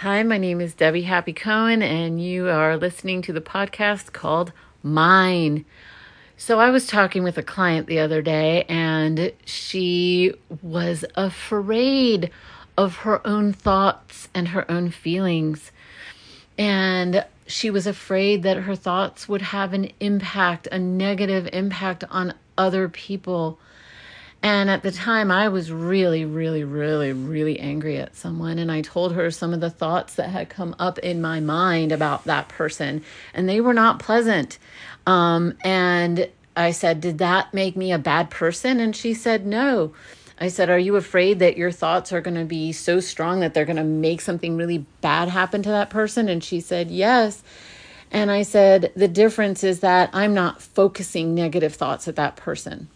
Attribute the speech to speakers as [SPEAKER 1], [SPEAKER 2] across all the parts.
[SPEAKER 1] Hi, my name is Debbie Happy Cohen, and you are listening to the podcast called Mine. So, I was talking with a client the other day, and she was afraid of her own thoughts and her own feelings. And she was afraid that her thoughts would have an impact, a negative impact on other people. And at the time, I was really, really, really, really angry at someone. And I told her some of the thoughts that had come up in my mind about that person, and they were not pleasant. Um, and I said, Did that make me a bad person? And she said, No. I said, Are you afraid that your thoughts are going to be so strong that they're going to make something really bad happen to that person? And she said, Yes. And I said, The difference is that I'm not focusing negative thoughts at that person.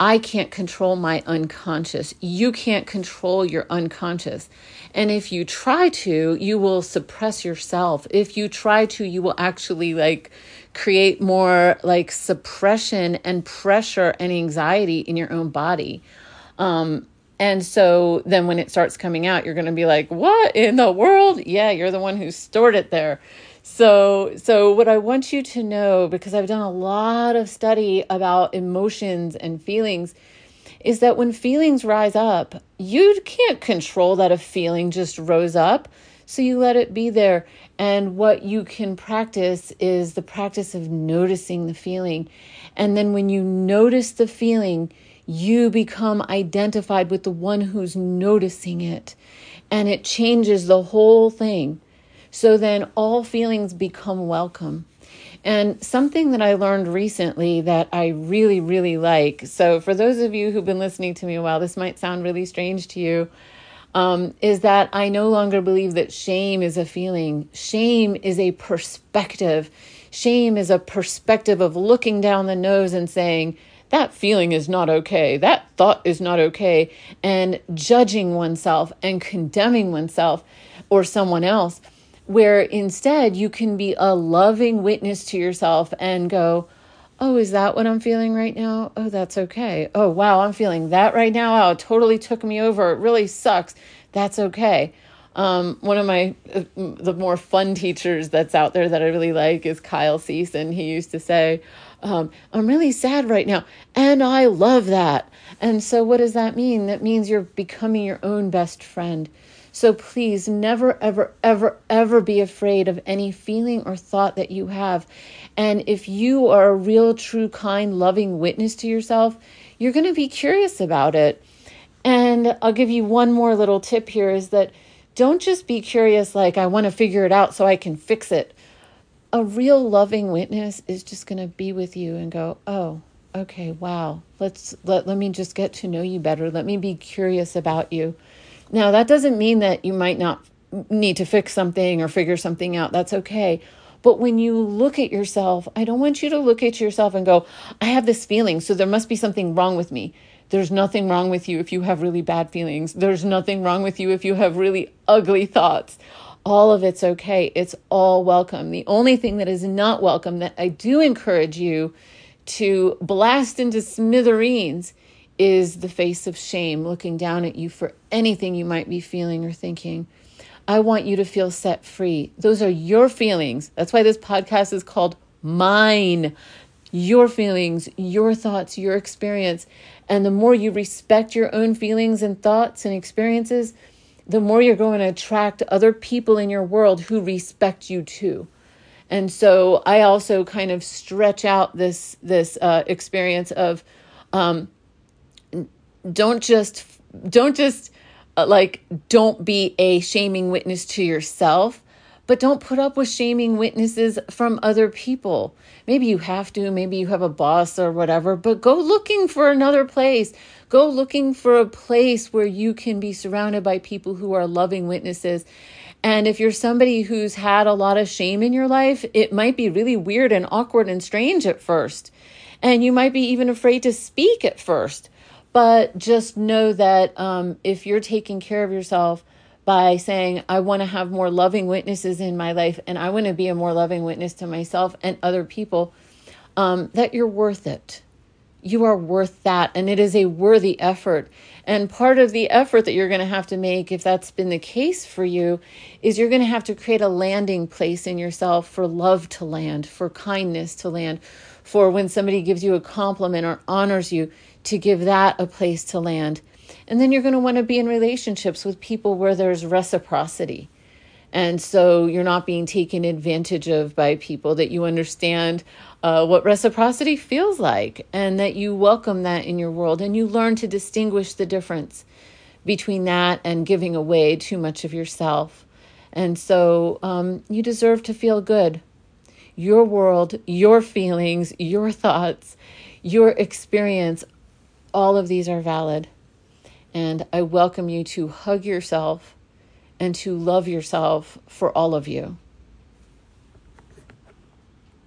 [SPEAKER 1] I can't control my unconscious. You can't control your unconscious. And if you try to, you will suppress yourself. If you try to, you will actually like create more like suppression and pressure and anxiety in your own body. Um, and so then when it starts coming out, you're going to be like, what in the world? Yeah, you're the one who stored it there. So, so what I want you to know, because I've done a lot of study about emotions and feelings, is that when feelings rise up, you can't control that a feeling just rose up. So you let it be there. And what you can practice is the practice of noticing the feeling. And then when you notice the feeling, you become identified with the one who's noticing it. And it changes the whole thing. So then all feelings become welcome. And something that I learned recently that I really, really like. So, for those of you who've been listening to me a while, this might sound really strange to you. Um, is that I no longer believe that shame is a feeling. Shame is a perspective. Shame is a perspective of looking down the nose and saying, that feeling is not okay. That thought is not okay. And judging oneself and condemning oneself or someone else where instead you can be a loving witness to yourself and go, Oh, is that what I'm feeling right now? Oh, that's okay. Oh, wow, I'm feeling that right now. Oh, it totally took me over. It really sucks. That's okay. Um, one of my uh, the more fun teachers that's out there that I really like is Kyle Cease, and he used to say, um, "I'm really sad right now, and I love that." And so, what does that mean? That means you're becoming your own best friend. So please never, ever, ever, ever be afraid of any feeling or thought that you have. And if you are a real, true, kind, loving witness to yourself, you're going to be curious about it. And I'll give you one more little tip here is that don't just be curious, like, I want to figure it out so I can fix it. A real loving witness is just going to be with you and go, oh, okay, wow, let's let, let me just get to know you better. Let me be curious about you. Now, that doesn't mean that you might not need to fix something or figure something out. That's okay. But when you look at yourself, I don't want you to look at yourself and go, I have this feeling, so there must be something wrong with me. There's nothing wrong with you if you have really bad feelings. There's nothing wrong with you if you have really ugly thoughts. All of it's okay. It's all welcome. The only thing that is not welcome that I do encourage you to blast into smithereens is the face of shame looking down at you for anything you might be feeling or thinking. I want you to feel set free. Those are your feelings. That's why this podcast is called Mine. Your feelings, your thoughts, your experience. And the more you respect your own feelings and thoughts and experiences, the more you're going to attract other people in your world who respect you too. And so I also kind of stretch out this this uh, experience of um, don't just don't just uh, like don't be a shaming witness to yourself but don't put up with shaming witnesses from other people maybe you have to maybe you have a boss or whatever but go looking for another place go looking for a place where you can be surrounded by people who are loving witnesses and if you're somebody who's had a lot of shame in your life, it might be really weird and awkward and strange at first. And you might be even afraid to speak at first. But just know that um, if you're taking care of yourself by saying, I want to have more loving witnesses in my life and I want to be a more loving witness to myself and other people, um, that you're worth it. You are worth that. And it is a worthy effort. And part of the effort that you're going to have to make, if that's been the case for you, is you're going to have to create a landing place in yourself for love to land, for kindness to land, for when somebody gives you a compliment or honors you, to give that a place to land. And then you're going to want to be in relationships with people where there's reciprocity. And so you're not being taken advantage of by people, that you understand uh, what reciprocity feels like, and that you welcome that in your world, and you learn to distinguish the difference between that and giving away too much of yourself. And so um, you deserve to feel good. Your world, your feelings, your thoughts, your experience, all of these are valid. And I welcome you to hug yourself and to love yourself for all of you.